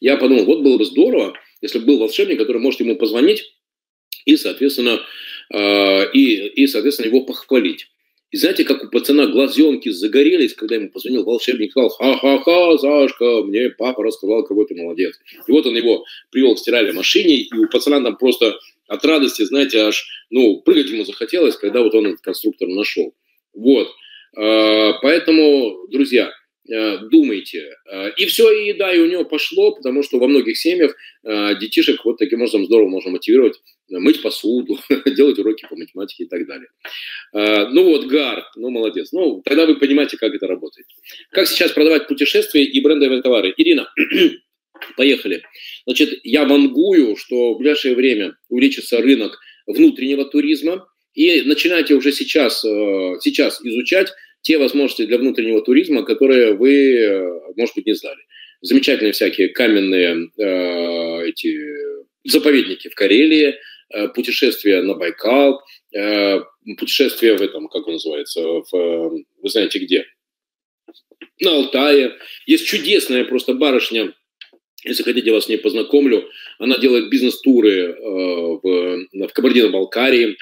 Я подумал, вот было бы здорово, если бы был волшебник, который может ему позвонить и, соответственно, э, и, и, соответственно, его похвалить. И знаете, как у пацана глазенки загорелись, когда ему позвонил волшебник, сказал, ха-ха-ха, Сашка, мне папа рассказал, какой ты молодец. И вот он его привел к стиральной машине, и у пацана там просто от радости, знаете, аж, ну, прыгать ему захотелось, когда вот он этот конструктор нашел. Вот. А, поэтому, друзья, Э, думайте. Э, и все, и да, и у него пошло, потому что во многих семьях э, детишек вот таким образом здорово можно мотивировать мыть посуду, делать уроки по математике и так далее. Ну вот, Гар, ну молодец. Ну, тогда вы понимаете, как это работает. Как сейчас продавать путешествия и брендовые товары? Ирина, поехали. Значит, я вангую, что в ближайшее время увеличится рынок внутреннего туризма, и начинайте уже сейчас, сейчас изучать те возможности для внутреннего туризма, которые вы, э, может быть, не знали. Замечательные всякие каменные э, эти заповедники в Карелии, э, путешествия на Байкал, э, путешествия в этом, как он называется, в, вы знаете где, на Алтае. Есть чудесная просто барышня, если хотите, я вас не познакомлю. Она делает бизнес-туры э, в, в Кабардино-Балкарии,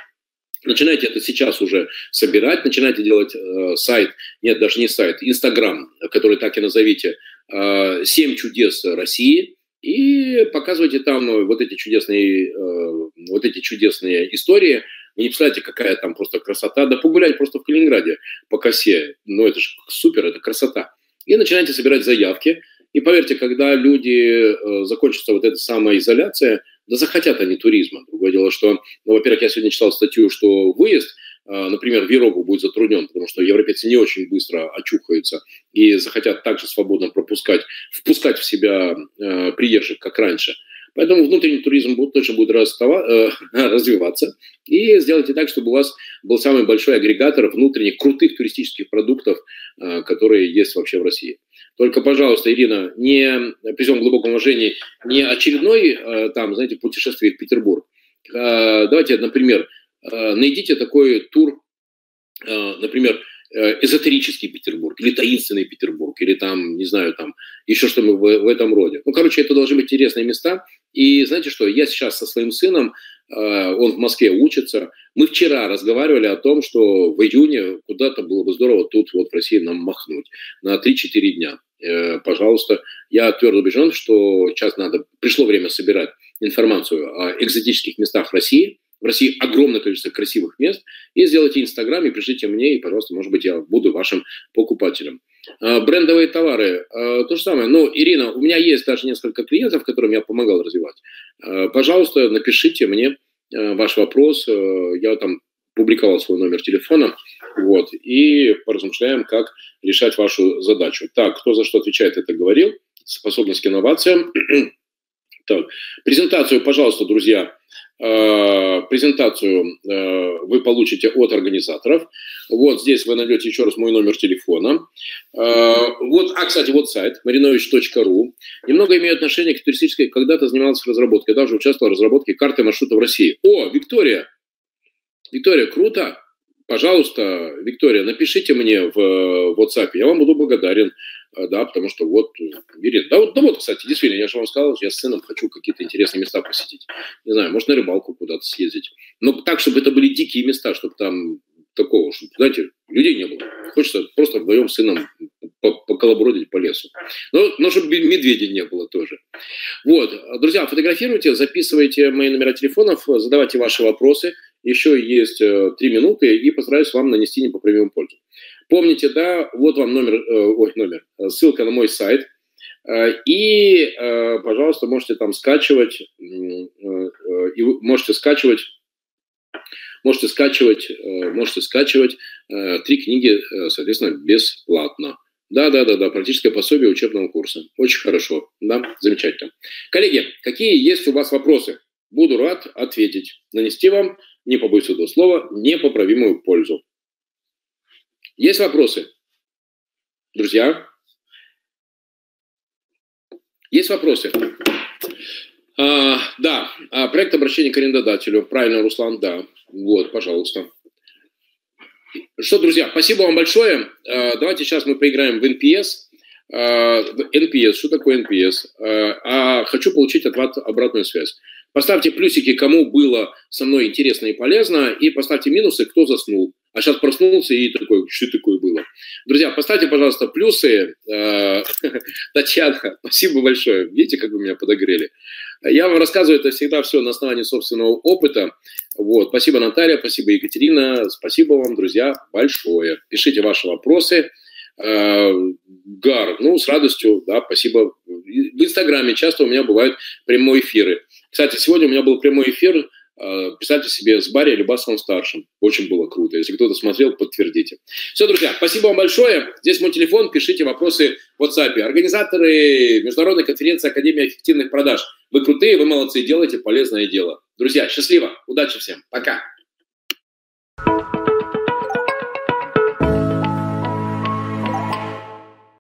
Начинайте это сейчас уже собирать, начинайте делать э, сайт, нет, даже не сайт, Инстаграм, который так и назовите, э, «Семь чудес России», и показывайте там вот эти чудесные, э, вот эти чудесные истории. Вы не представляете, какая там просто красота. Да погулять просто в Калининграде по косе, ну это же супер, это красота. И начинайте собирать заявки. И поверьте, когда люди, э, закончится вот эта самая изоляция, да захотят они туризма. Другое дело, что, ну, во-первых, я сегодня читал статью, что выезд, э, например, в Европу будет затруднен, потому что европейцы не очень быстро очухаются и захотят также свободно пропускать, впускать в себя э, приезжих, как раньше. Поэтому внутренний туризм будет, точно будет расстава, э, развиваться. И сделайте так, чтобы у вас был самый большой агрегатор внутренних крутых туристических продуктов, э, которые есть вообще в России. Только, пожалуйста, Ирина, не, при всем глубоком уважении, не очередной, э, там, знаете, путешествие в Петербург. Э, давайте, например, э, найдите такой тур, например, эзотерический Петербург, или таинственный Петербург, или там, не знаю, там, еще что-то в, в этом роде. Ну, короче, это должны быть интересные места. И знаете что, я сейчас со своим сыном, он в Москве учится, мы вчера разговаривали о том, что в июне куда-то было бы здорово тут вот в России нам махнуть на 3-4 дня. Э, пожалуйста, я твердо убежден, что сейчас надо, пришло время собирать информацию о экзотических местах России. В России огромное количество красивых мест. И сделайте Инстаграм и пришлите мне, и, пожалуйста, может быть, я буду вашим покупателем. Э, брендовые товары, э, то же самое. Но, Ирина, у меня есть даже несколько клиентов, которым я помогал развивать. Пожалуйста, напишите мне, ваш вопрос. Я там публиковал свой номер телефона, вот, и поразмышляем, как решать вашу задачу. Так, кто за что отвечает, это говорил. Способность к инновациям. так, презентацию, пожалуйста, друзья, презентацию э, вы получите от организаторов. Вот здесь вы найдете еще раз мой номер телефона. Э, вот, а, кстати, вот сайт marinovich.ru. Немного имею отношение к туристической, когда-то занимался разработкой, даже участвовал в разработке карты маршрута в России. О, Виктория! Виктория, круто! Пожалуйста, Виктория, напишите мне в WhatsApp, я вам буду благодарен. А, да, потому что вот, Ирина, да вот, да вот, кстати, действительно, я же вам сказал, я с сыном хочу какие-то интересные места посетить. Не знаю, может, на рыбалку куда-то съездить. Но так, чтобы это были дикие места, чтобы там такого, чтобы, знаете, людей не было. Хочется просто вдвоем с сыном поколобродить по лесу. Но, но чтобы медведей не было тоже. Вот, друзья, фотографируйте, записывайте мои номера телефонов, задавайте ваши вопросы. Еще есть э, три минуты и постараюсь вам нанести непоправимую пользу. Помните, да, вот вам номер, э, ой, номер, э, ссылка на мой сайт. И, пожалуйста, можете там скачивать, можете скачивать, можете скачивать, можете скачивать три книги, соответственно, бесплатно. Да, да, да, да, практическое пособие учебного курса. Очень хорошо, да, замечательно. Коллеги, какие есть у вас вопросы? Буду рад ответить, нанести вам, не побоюсь этого слова, непоправимую пользу. Есть вопросы? Друзья? Есть вопросы? А, да, а, проект обращения к арендодателю. Правильно, Руслан, да. Вот, пожалуйста. Что, друзья, спасибо вам большое. Э, давайте сейчас мы поиграем в NPS. NPS, э, что такое NPS? Э, а хочу получить от вас обратную связь. Поставьте плюсики, кому было со мной интересно и полезно, и поставьте минусы, кто заснул. А сейчас проснулся и такой, что такое было? Друзья, поставьте, пожалуйста, плюсы. Татьяна, спасибо большое. Видите, как вы меня подогрели? Я вам рассказываю это всегда все на основании собственного опыта. Вот. Спасибо, Наталья, спасибо, Екатерина, спасибо вам, друзья, большое. Пишите ваши вопросы. Э, Гар, ну, с радостью, да, спасибо. В Инстаграме часто у меня бывают прямые эфиры. Кстати, сегодня у меня был прямой эфир э, Представьте себе с Барри Любасовым старшим. Очень было круто. Если кто-то смотрел, подтвердите. Все, друзья, спасибо вам большое. Здесь мой телефон. Пишите вопросы в WhatsApp. Организаторы Международной конференции Академии эффективных продаж. Вы крутые, вы молодцы, делаете полезное дело. Друзья, счастливо, удачи всем, пока.